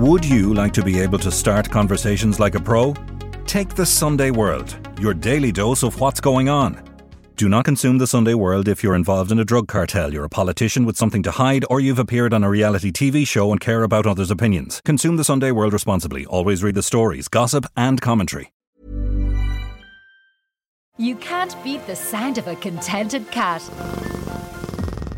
Would you like to be able to start conversations like a pro? Take the Sunday World, your daily dose of what's going on. Do not consume the Sunday World if you're involved in a drug cartel, you're a politician with something to hide, or you've appeared on a reality TV show and care about others' opinions. Consume the Sunday World responsibly. Always read the stories, gossip, and commentary. You can't beat the sound of a contented cat.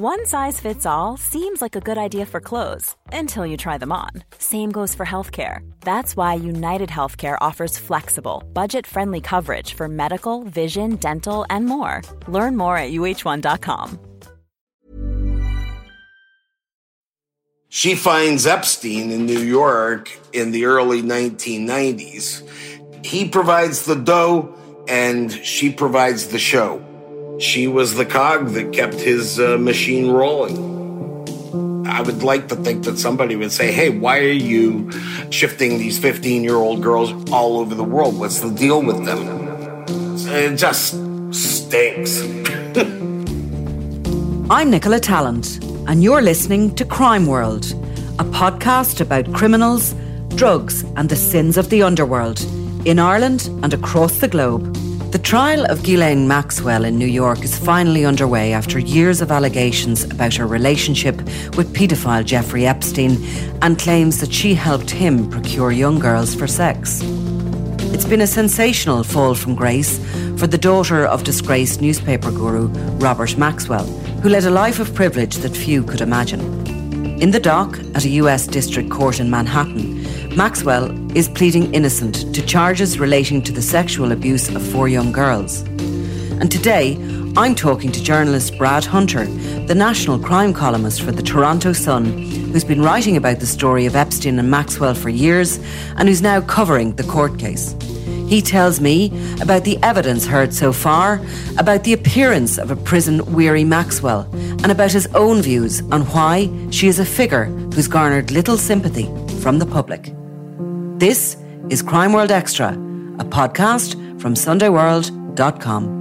One size fits all seems like a good idea for clothes until you try them on. Same goes for healthcare. That's why United Healthcare offers flexible, budget friendly coverage for medical, vision, dental, and more. Learn more at uhone.com. She finds Epstein in New York in the early 1990s. He provides the dough and she provides the show. She was the cog that kept his uh, machine rolling. I would like to think that somebody would say, hey, why are you shifting these 15 year old girls all over the world? What's the deal with them? It just stinks. I'm Nicola Tallant, and you're listening to Crime World, a podcast about criminals, drugs, and the sins of the underworld in Ireland and across the globe. The trial of Ghislaine Maxwell in New York is finally underway after years of allegations about her relationship with paedophile Jeffrey Epstein and claims that she helped him procure young girls for sex. It's been a sensational fall from grace for the daughter of disgraced newspaper guru Robert Maxwell, who led a life of privilege that few could imagine. In the dock at a US district court in Manhattan, Maxwell is pleading innocent to charges relating to the sexual abuse of four young girls. And today, I'm talking to journalist Brad Hunter, the national crime columnist for the Toronto Sun, who's been writing about the story of Epstein and Maxwell for years and who's now covering the court case. He tells me about the evidence heard so far, about the appearance of a prison weary Maxwell, and about his own views on why she is a figure who's garnered little sympathy from the public. This is Crime World Extra, a podcast from SundayWorld.com.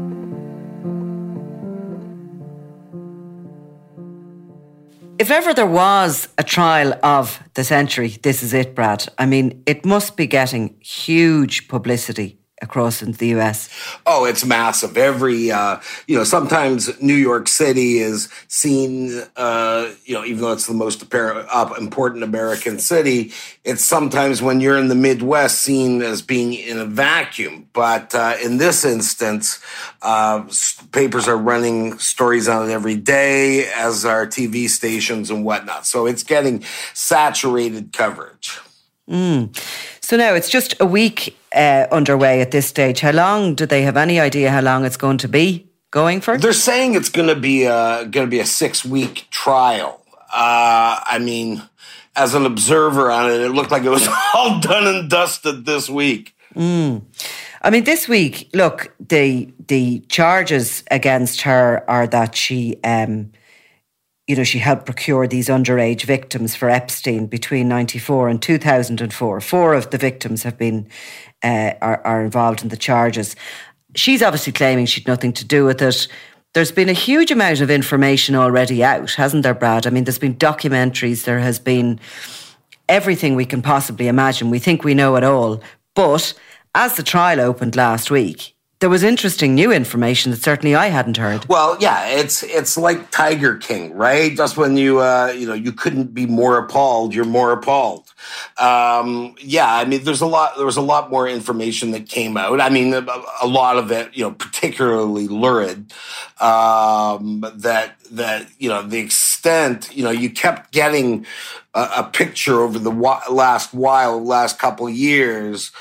If ever there was a trial of the century, this is it, Brad. I mean, it must be getting huge publicity across into the US? Oh, it's massive. Every, uh, you know, sometimes New York City is seen, uh, you know, even though it's the most important American city, it's sometimes when you're in the Midwest seen as being in a vacuum. But uh, in this instance, uh, papers are running stories on it every day, as are TV stations and whatnot. So it's getting saturated coverage. Mm. So now it's just a week uh, underway at this stage. How long do they have any idea how long it's going to be going for? They're saying it's going to be a, going to be a six week trial. Uh, I mean, as an observer on it, it looked like it was all done and dusted this week. Mm. I mean, this week, look, the the charges against her are that she um, you know, she helped procure these underage victims for Epstein between 94 and 2004. Four of the victims have been, uh, are, are involved in the charges. She's obviously claiming she'd nothing to do with it. There's been a huge amount of information already out, hasn't there, Brad? I mean, there's been documentaries, there has been everything we can possibly imagine. We think we know it all. But as the trial opened last week, there was interesting new information that certainly I hadn't heard. Well, yeah, it's it's like Tiger King, right? Just when you uh, you know you couldn't be more appalled, you're more appalled. Um, yeah, I mean, there's a lot. There was a lot more information that came out. I mean, a, a lot of it, you know, particularly lurid. Um, that that you know the extent, you know, you kept getting a, a picture over the last while, last couple years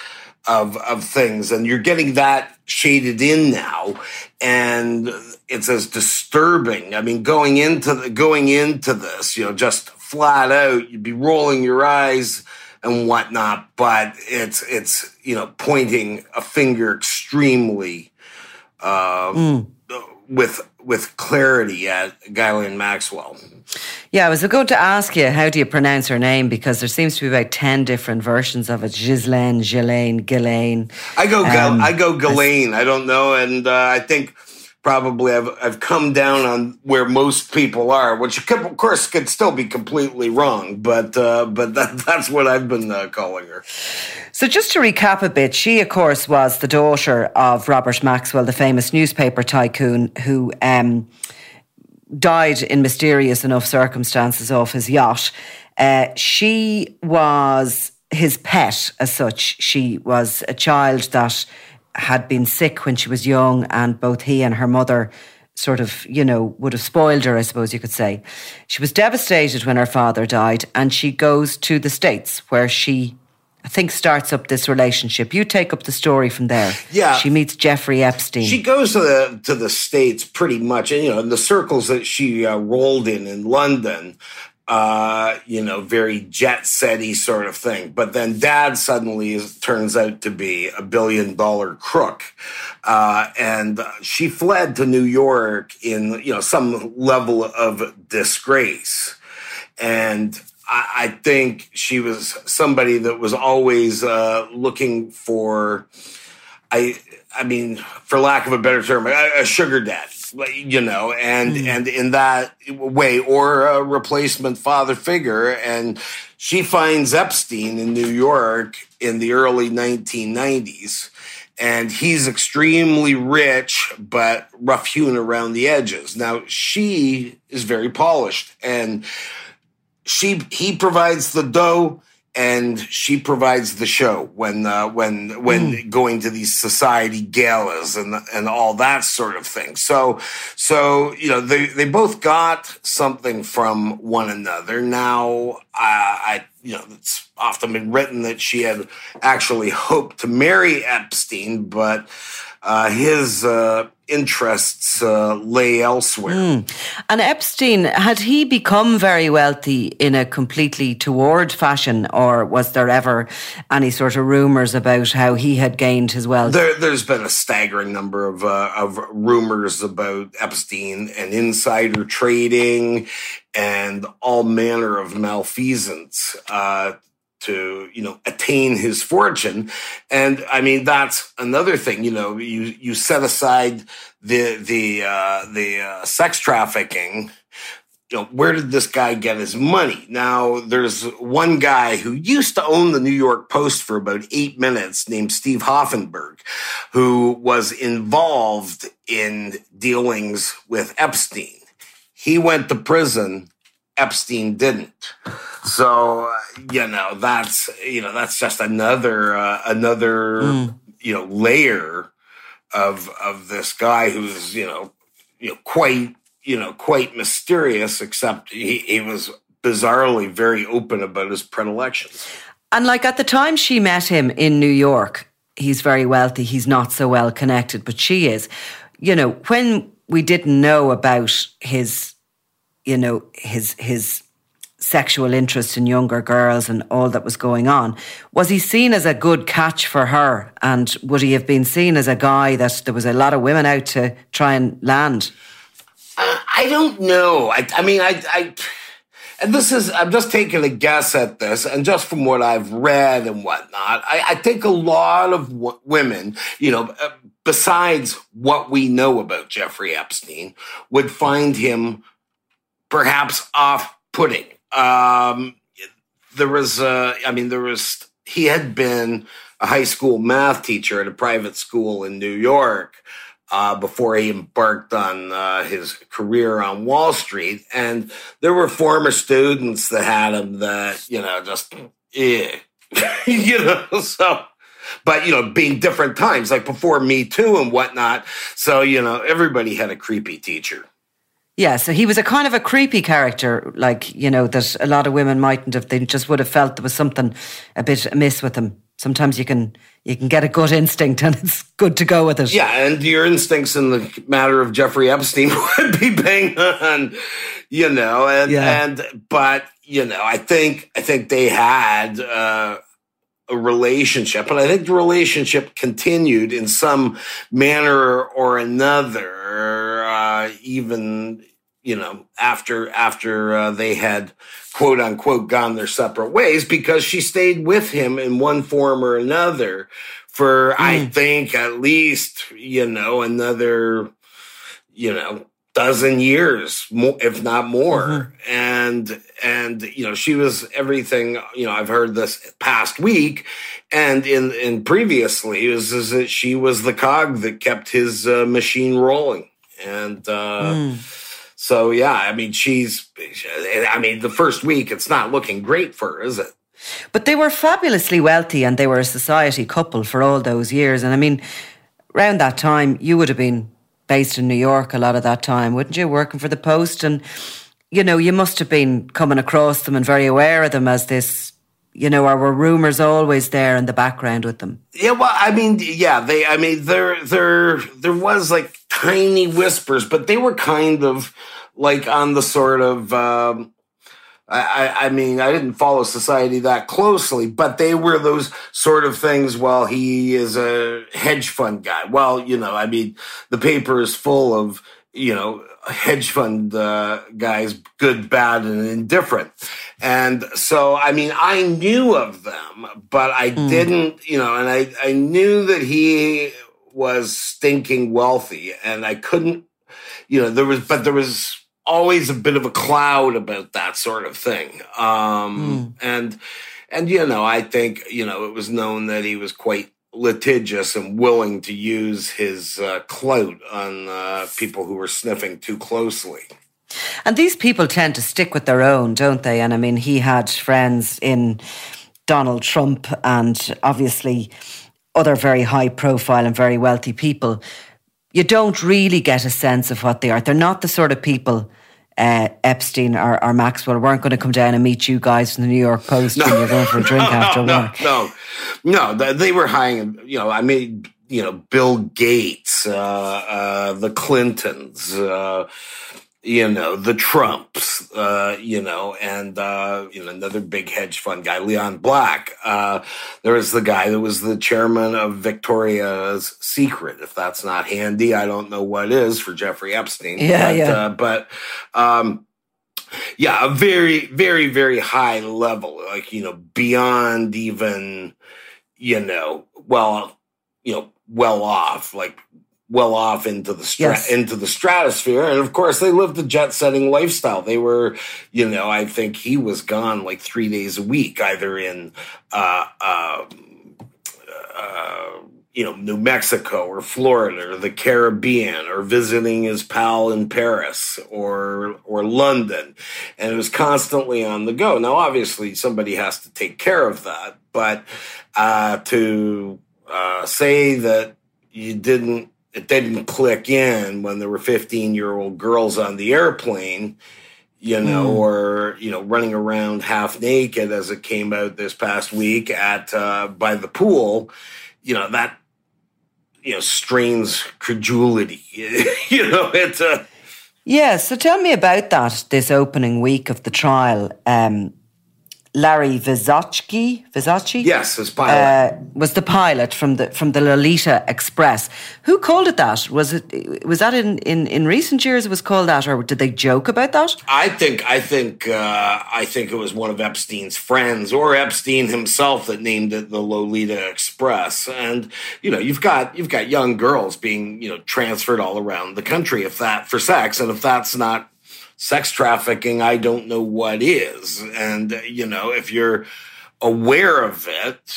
of of things, and you're getting that shaded in now, and it's as disturbing. I mean, going into the, going into this, you know, just flat out, you'd be rolling your eyes and whatnot, but it's it's you know pointing a finger extremely uh, mm. with with clarity at Ghislaine Maxwell. Yeah, I was going to ask you how do you pronounce her name because there seems to be about ten different versions of it. Ghislaine, Ghislaine, Ghislaine. I go um, I go Ghislaine. I don't know, and uh, I think probably I've, I've come down on where most people are, which of course could still be completely wrong, but uh, but that, that's what I've been uh, calling her. So just to recap a bit, she of course was the daughter of Robert Maxwell, the famous newspaper tycoon who um, died in mysterious enough circumstances off his yacht. Uh, she was his pet as such. She was a child that had been sick when she was young, and both he and her mother sort of, you know, would have spoiled her, I suppose you could say. She was devastated when her father died, and she goes to the States where she I think starts up this relationship. You take up the story from there. Yeah, she meets Jeffrey Epstein. She goes to the to the states pretty much, and you know, in the circles that she uh, rolled in in London uh, you know, very jet setty sort of thing. But then dad suddenly is, turns out to be a billion dollar crook. Uh, and she fled to New York in, you know, some level of disgrace. And I, I think she was somebody that was always uh, looking for, I, I mean, for lack of a better term, a, a sugar daddy you know, and mm. and in that way, or a replacement father figure. And she finds Epstein in New York in the early 1990s, and he's extremely rich but rough hewn around the edges. Now she is very polished, and she he provides the dough and she provides the show when uh, when when mm. going to these society galas and and all that sort of thing. So so you know they they both got something from one another. Now uh, I you know it's often been written that she had actually hoped to marry Epstein, but uh, his uh, interests uh, lay elsewhere. Mm. And Epstein, had he become very wealthy in a completely toward fashion, or was there ever any sort of rumors about how he had gained his wealth? There, has been a staggering number of uh, of rumors about Epstein and insider trading and all manner of malfeasance. Uh, to you know attain his fortune. And i mean that's another thing you know you you set aside the the uh the uh, sex trafficking. You know where did this guy get his money? Now there's one guy who used to own the new york post for about eight minutes named steve hoffenberg who was involved in dealings with epstein. He went to prison. Epstein didn't so you know that's you know that's just another uh, another mm. you know layer of of this guy who's you know you know quite you know quite mysterious. Except he, he was bizarrely very open about his predilections. And like at the time she met him in New York, he's very wealthy. He's not so well connected, but she is. You know when we didn't know about his you know his his sexual interest in younger girls and all that was going on. Was he seen as a good catch for her? And would he have been seen as a guy that there was a lot of women out to try and land? Uh, I don't know. I, I mean, I, I, and this is, I'm just taking a guess at this, and just from what I've read and whatnot, I, I think a lot of w- women, you know, uh, besides what we know about Jeffrey Epstein, would find him perhaps off putting um, there was, uh, I mean, there was, he had been a high school math teacher at a private school in New York uh, before he embarked on uh, his career on Wall Street. And there were former students that had him that, you know, just, yeah, you know, so. But you know, being different times, like before Me Too and whatnot. So you know, everybody had a creepy teacher. Yeah, so he was a kind of a creepy character, like, you know, that a lot of women mightn't have. They just would have felt there was something a bit amiss with him. Sometimes you can you can get a gut instinct and it's good to go with it. Yeah, and your instincts in the matter of Jeffrey Epstein would be bang on, you know, and, yeah. and but you know, I think I think they had uh, a relationship, and I think the relationship continued in some manner or another, uh, even you know after after uh, they had quote unquote gone their separate ways because she stayed with him in one form or another for mm. I think at least you know another you know dozen years, if not more. Mm-hmm. And and you know, she was everything. You know, I've heard this past week, and in in previously is is that she was the cog that kept his uh, machine rolling. And uh, mm. so, yeah, I mean, she's. I mean, the first week, it's not looking great for her, is it? But they were fabulously wealthy, and they were a society couple for all those years. And I mean, around that time, you would have been based in New York a lot of that time, wouldn't you? Working for the Post. And, you know, you must have been coming across them and very aware of them as this, you know, or were rumors always there in the background with them? Yeah, well, I mean, yeah, they, I mean, there, there, there was like tiny whispers, but they were kind of like on the sort of, um, I, I, mean, I didn't follow society that closely, but they were those sort of things. Well, he is a hedge fund guy. Well, you know, I mean, the paper is full of, you know, hedge fund uh, guys, good, bad, and indifferent. And so, I mean, I knew of them, but I mm. didn't, you know, and I, I knew that he was stinking wealthy and I couldn't, you know, there was, but there was, always a bit of a cloud about that sort of thing. Um, mm. And and you know, I think you know it was known that he was quite litigious and willing to use his uh, clout on uh, people who were sniffing too closely. And these people tend to stick with their own, don't they? And I mean, he had friends in Donald Trump and obviously other very high profile and very wealthy people you don't really get a sense of what they are. They're not the sort of people uh, Epstein or, or, Maxwell weren't going to come down and meet you guys from the New York Post no. when you're going for a drink no, after no, work. No, no, they were hiring. You know, I mean, you know, Bill Gates, uh, uh, the Clintons. You know, the Trumps, uh, you know, and, uh, you know, another big hedge fund guy, Leon Black. Uh, there was the guy that was the chairman of Victoria's Secret. If that's not handy, I don't know what is for Jeffrey Epstein. Yeah, but, yeah. Uh, but, um, yeah, a very, very, very high level, like, you know, beyond even, you know, well, you know, well off, like well off into the stra- yes. into the stratosphere. And of course they lived a jet setting lifestyle. They were you know i think he was gone like 3 days a week either in uh, uh, uh, you know new mexico or florida or the caribbean or visiting his pal in paris or or london. And it was constantly on the go. Now obviously somebody has to take care of that. But uh, to uh, say that you didn't it didn't click in when there were 15 year old girls on the airplane you know, mm. or you know, running around half naked as it came out this past week at uh, by the pool, you know that you know strains credulity. you know, it's a yeah. So tell me about that. This opening week of the trial. Um, Larry Visoski, Visoski, yes, his pilot uh, was the pilot from the from the Lolita Express. Who called it that? Was it was that in, in, in recent years? It was called that, or did they joke about that? I think I think uh, I think it was one of Epstein's friends or Epstein himself that named it the Lolita Express. And you know, you've got you've got young girls being you know transferred all around the country if that for sex, and if that's not sex trafficking, I don't know what is. And, you know, if you're aware of it,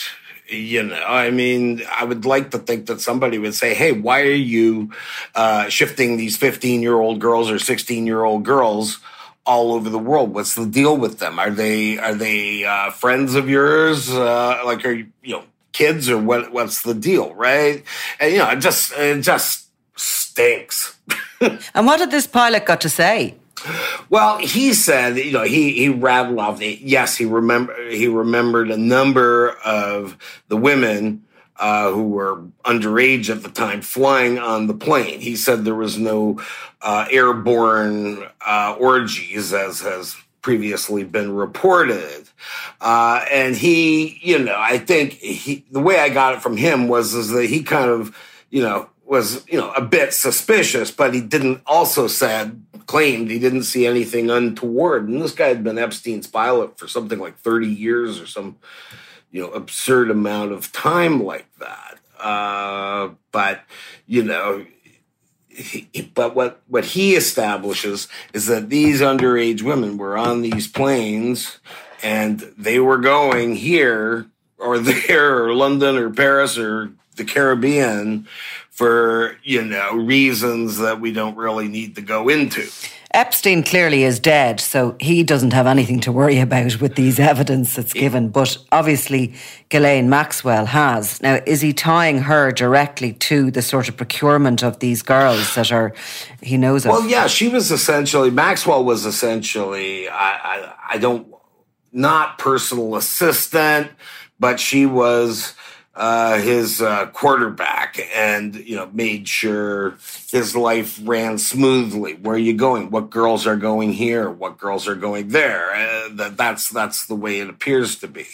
you know, I mean, I would like to think that somebody would say, Hey, why are you uh, shifting these 15 year old girls or 16 year old girls? all over the world. What's the deal with them? Are they are they uh, friends of yours? Uh, like are you, you know kids or what? What's the deal, right? And you know, it just it just stinks. and what did this pilot got to say? Well, he said, you know, he he rattled off. The, yes, he remember he remembered a number of the women uh, who were underage at the time flying on the plane. He said there was no uh, airborne uh, orgies, as has previously been reported. Uh, and he, you know, I think he, the way I got it from him was is that he kind of, you know, was, you know, a bit suspicious, but he didn't also said, claimed he didn't see anything untoward. And this guy had been Epstein's pilot for something like 30 years or some, you know, absurd amount of time like that. Uh, but, you know, but what what he establishes is that these underage women were on these planes and they were going here or there or London or Paris or the Caribbean for you know reasons that we don't really need to go into. Epstein clearly is dead, so he doesn't have anything to worry about with these evidence that's given. But obviously, Ghislaine Maxwell has. Now, is he tying her directly to the sort of procurement of these girls that are he knows of? Well, yeah, she was essentially Maxwell was essentially I, I, I don't not personal assistant, but she was uh, his uh, quarterback and you know made sure his life ran smoothly. Where are you going? What girls are going here? What girls are going there? Uh, that that's that's the way it appears to be.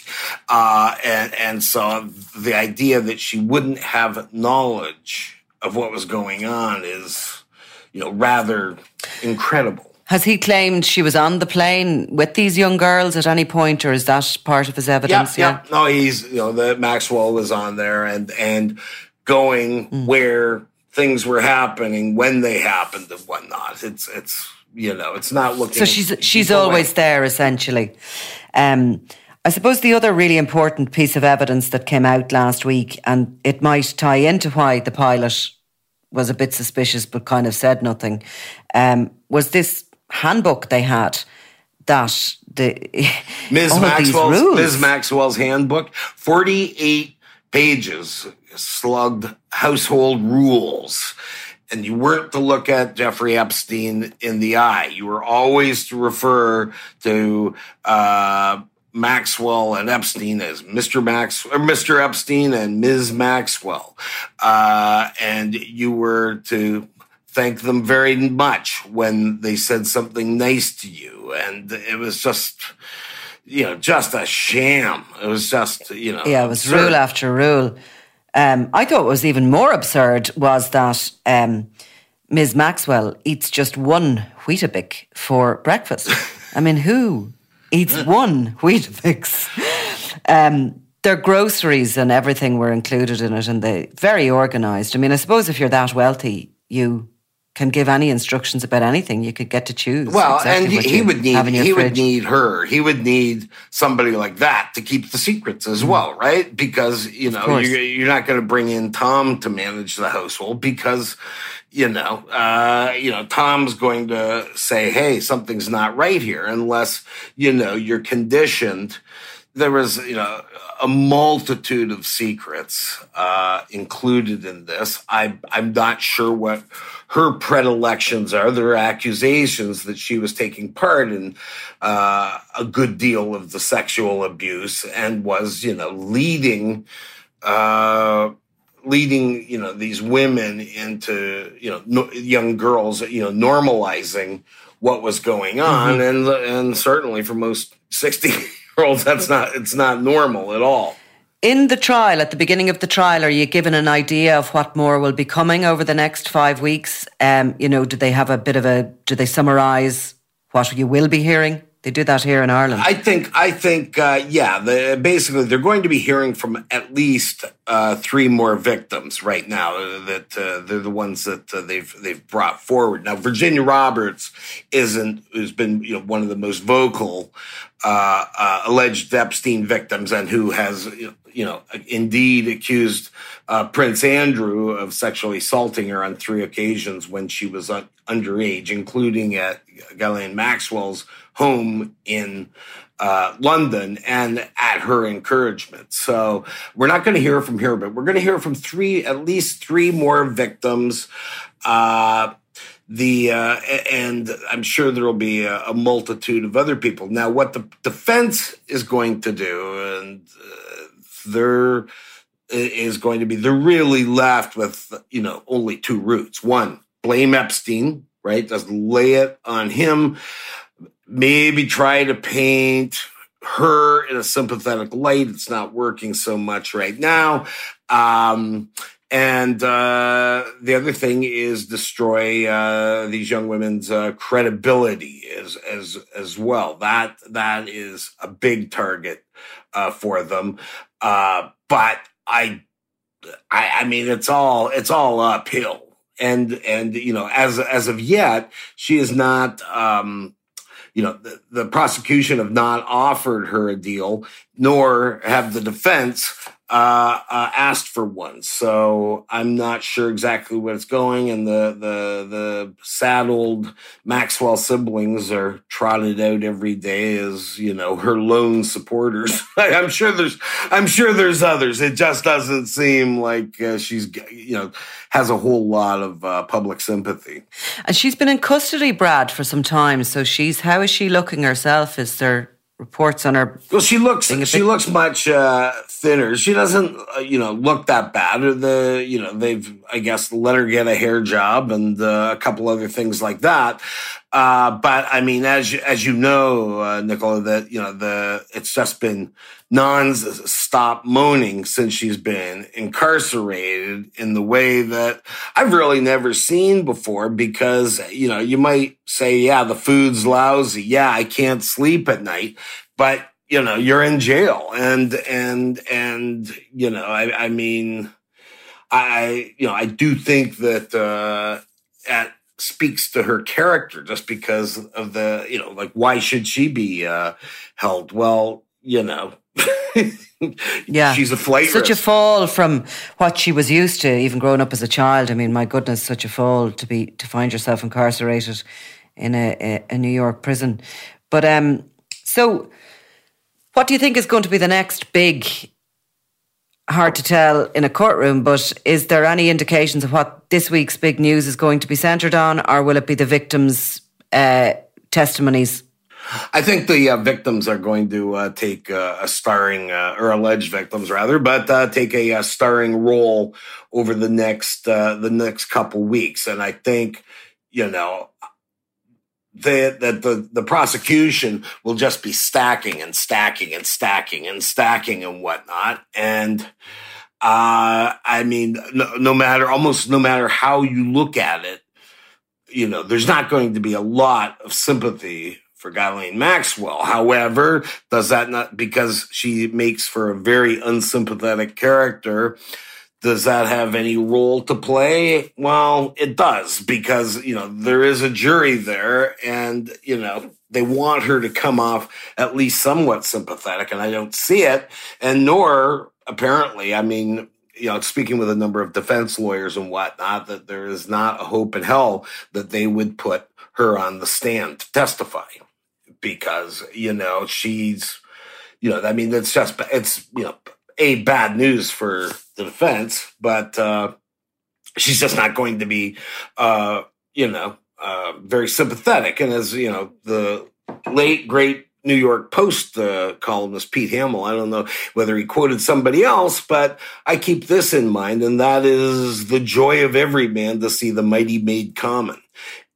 Uh, and and so the idea that she wouldn't have knowledge of what was going on is you know rather incredible. Has he claimed she was on the plane with these young girls at any point, or is that part of his evidence? Yeah, yeah. No, he's you know the Maxwell was on there and and going mm. where things were happening when they happened and whatnot. It's it's you know it's not looking. So she's she's always there essentially. Um, I suppose the other really important piece of evidence that came out last week, and it might tie into why the pilot was a bit suspicious but kind of said nothing, um, was this handbook they had that the Ms. Maxwell's Ms. Maxwell's handbook, 48 pages, slugged household rules. And you weren't to look at Jeffrey Epstein in the eye. You were always to refer to uh, Maxwell and Epstein as Mr. Max or Mr. Epstein and Ms. Maxwell. Uh, and you were to thank them very much when they said something nice to you. And it was just, you know, just a sham. It was just, you know. Yeah, it was absurd. rule after rule. Um, I thought what was even more absurd was that um, Ms. Maxwell eats just one Weetabix for breakfast. I mean, who eats one Weetabix? Um, their groceries and everything were included in it, and they very organised. I mean, I suppose if you're that wealthy, you can give any instructions about anything. You could get to choose. Well, exactly and he, he would need he fridge. would need her. He would need somebody like that to keep the secrets as mm. well, right? Because you know you're, you're, not going to bring in Tom to manage the household because you know uh, you know Tom's going to say, "Hey, something's not right here," unless you know you're conditioned. There was you know a multitude of secrets uh, included in this. I, I'm not sure what her predilections are. There are accusations that she was taking part in uh, a good deal of the sexual abuse and was, you know, leading. Uh, leading you know these women into you know no, young girls you know normalizing what was going on mm-hmm. and and certainly for most 60 year olds that's not it's not normal at all in the trial, at the beginning of the trial, are you given an idea of what more will be coming over the next five weeks? Um, you know, do they have a bit of a, do they summarise what you will be hearing? They do that here in Ireland. I think. I think. Uh, yeah. The, basically, they're going to be hearing from at least uh, three more victims right now. Uh, that uh, they're the ones that uh, they've they've brought forward. Now, Virginia Roberts isn't who's been you know one of the most vocal uh, alleged Epstein victims and who has you know indeed accused Prince Andrew of sexually assaulting her on three occasions when she was underage, including at Ghislaine Maxwell's home in uh, London and at her encouragement. So we're not going to hear from here, but we're going to hear from three, at least three more victims. Uh, the uh, and I'm sure there will be a, a, multitude of other people. Now, what the defense is going to do, and uh, there is going to be, they're really left with you know only two routes. One, blame Epstein, right? Just lay it on him maybe try to paint her in a sympathetic light. It's not working so much right now. Um, and uh, the other thing is destroy uh, these young women's uh, credibility as as as well. That that is a big target uh, for them. Uh, but I, I, I mean, it's all it's all uphill. And and you know, as as of yet, she is not. Um, you know, the, the prosecution have not offered her a deal, nor have the defense uh, uh, asked for one. So I'm not sure exactly what it's going. And the the the sad old Maxwell siblings are trotted out every day as you know her lone supporters. I'm sure there's I'm sure there's others. It just doesn't seem like uh, she's you know has a whole lot of uh, public sympathy. And she's been in custody, Brad, for some time. So she's how is she looking herself? Is there reports on her. Well, she looks she looks much uh, thinner. She doesn't, uh, you know, look that bad. The you know they've I guess let her get a hair job and uh, a couple other things like that. Uh, but I mean, as you, as you know, uh, Nicola, that you know the it's just been non-stop moaning since she's been incarcerated in the way that I've really never seen before. Because you know, you might say, "Yeah, the food's lousy. Yeah, I can't sleep at night," but you know, you're in jail, and and and you know, I, I mean, I you know, I do think that uh, at speaks to her character just because of the you know like why should she be uh held? Well you know yeah. she's a flight such risk. a fall from what she was used to even growing up as a child. I mean my goodness such a fall to be to find yourself incarcerated in a, a, a new york prison. But um so what do you think is going to be the next big hard to tell in a courtroom, but is there any indications of what this week's big news is going to be centred on, or will it be the victims' uh, testimonies? I think the uh, victims are going to uh, take uh, a starring, uh, or alleged victims rather, but uh, take a, a, starring role over the next the next couple weeks, and I think you know that the, the, the prosecution will just be stacking and stacking and stacking and stacking and whatnot. And uh, I mean, no, no matter almost no matter how you look at it, you know, there's not going to be a lot of sympathy for Ghislaine Maxwell. However, does that not because she makes for a very unsympathetic character? Does that have any role to play? Well, it does because, you know, there is a jury there and, you know, they want her to come off at least somewhat sympathetic and I don't see it. And nor apparently, I mean, you know, speaking with a number of defense lawyers and whatnot, that there is not a hope in hell that they would put her on the stand to testify because, you know, she's, you know, I mean, it's just, it's, you know, a bad news for the defense, but uh, she's just not going to be, uh, you know, uh, very sympathetic. And as you know, the late great New York Post uh, columnist Pete Hamill. I don't know whether he quoted somebody else, but I keep this in mind, and that is the joy of every man to see the mighty made common.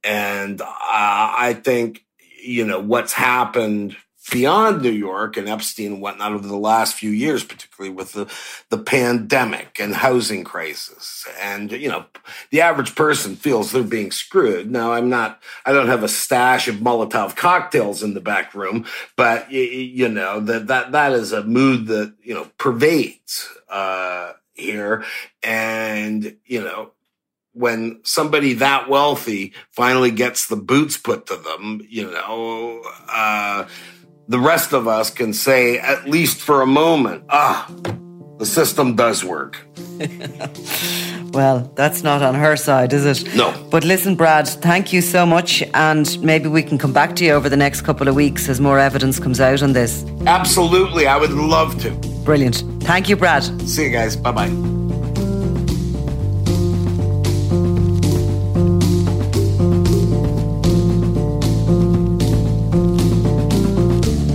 And uh, I think, you know, what's happened beyond New York and Epstein and whatnot over the last few years, particularly with the, the pandemic and housing crisis. And, you know, the average person feels they're being screwed. Now, I'm not, I don't have a stash of Molotov cocktails in the back room, but, you know, that, that, that is a mood that, you know, pervades, uh, here. And, you know, when somebody that wealthy finally gets the boots put to them, you know, uh, the rest of us can say, at least for a moment, ah, the system does work. well, that's not on her side, is it? No. But listen, Brad, thank you so much. And maybe we can come back to you over the next couple of weeks as more evidence comes out on this. Absolutely. I would love to. Brilliant. Thank you, Brad. See you guys. Bye bye.